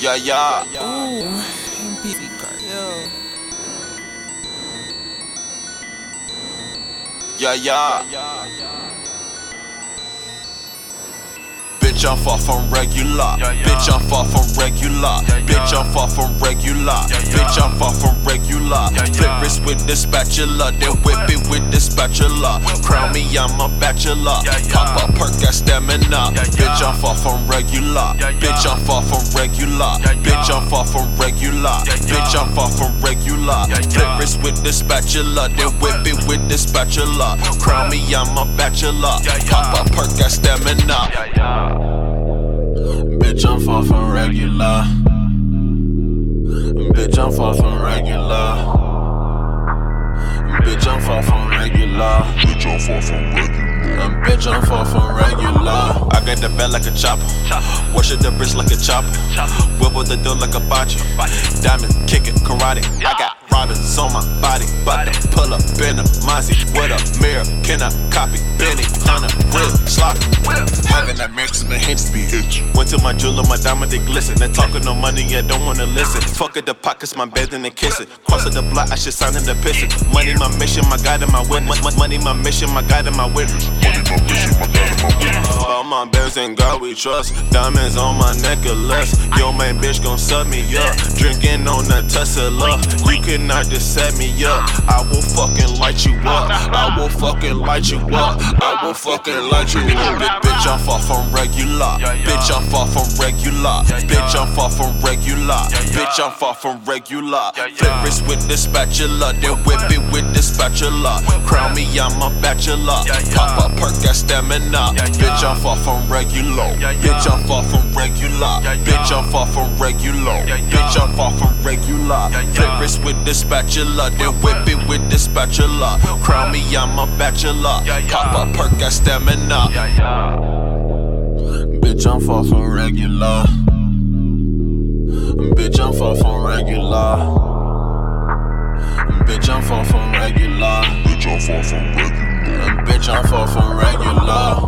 Yeah, yeah. Ooh, MPC cartel. Yeah, yeah. Bitch, I'm far from regular. Bitch, I'm far from regular. Bitch, I'm far from regular. Bitch, I'm far from regular. Flip wrist with the spatula, then whip it with the spatula. Crown me, I'm a bachelor. Pop a perk, got stamina. Bitch, I'm far from regular. Bitch, I'm far from regular. Bitch, I'm far from regular. Bitch, I'm far from regular. Flip wrist with the spatula, then whip it with the spatula. Crown me, I'm a bachelor. Pop a perk, got stamina. Bitch, I'm far from regular. Bitch, I'm far from regular. Bitch, I'm far from regular. Bitch, I'm far from regular. Um, bitch, I'm far from regular. I got the belt like a chopper. Worship the bitch like a chopper. Wibble the dough like a bocce. Diamond, kick it, karate. I got robins on my body. But to pull up in a Mozzie with a mirror. Can I copy Benny? Hunter, real sloppy. Having that maximum be hit you. Went to my jeweler, my diamond they glisten. They talking no money, yeah, don't wanna listen. Fuck at the pockets, my bed and they kissing. Cross the block, I should sign in the pissin'. Money, my mission, my guide and my witness. Money, my mission, my guide and my witness. Money, my mission, my guide and my witness. All my bands and God we trust. Diamonds on my necklace. Your main bitch gon' suck me up. Drinking on the Tesla. You cannot just set me up. I will fucking light you up. I will fucking light you up. I will fucking light you up. Bi- Bitch, I'm far from regular. Bitch, I'm far from regular. Bitch, I'm far from regular. Bitch, I'm far from regular. Flip wrist with the spatula. Then whip it with the spatula. Crown me, I'm a bachelor. Pop a perk, got stamina. Bitch, I'm far from regular. Bitch, I'm far from regular. Bitch, I'm far from regular. Bitch, I'm far from regular. Flip wrist with the spatula. Then whip it with the spatula. Crown me, I'm a bachelor. Pop a perk, got stamina. Bitch, I'm far from regular. Bitch, I'm far from regular. Bitch, I'm far from regular. Bitch, I'm far from regular. Bitch, I'm far from regular.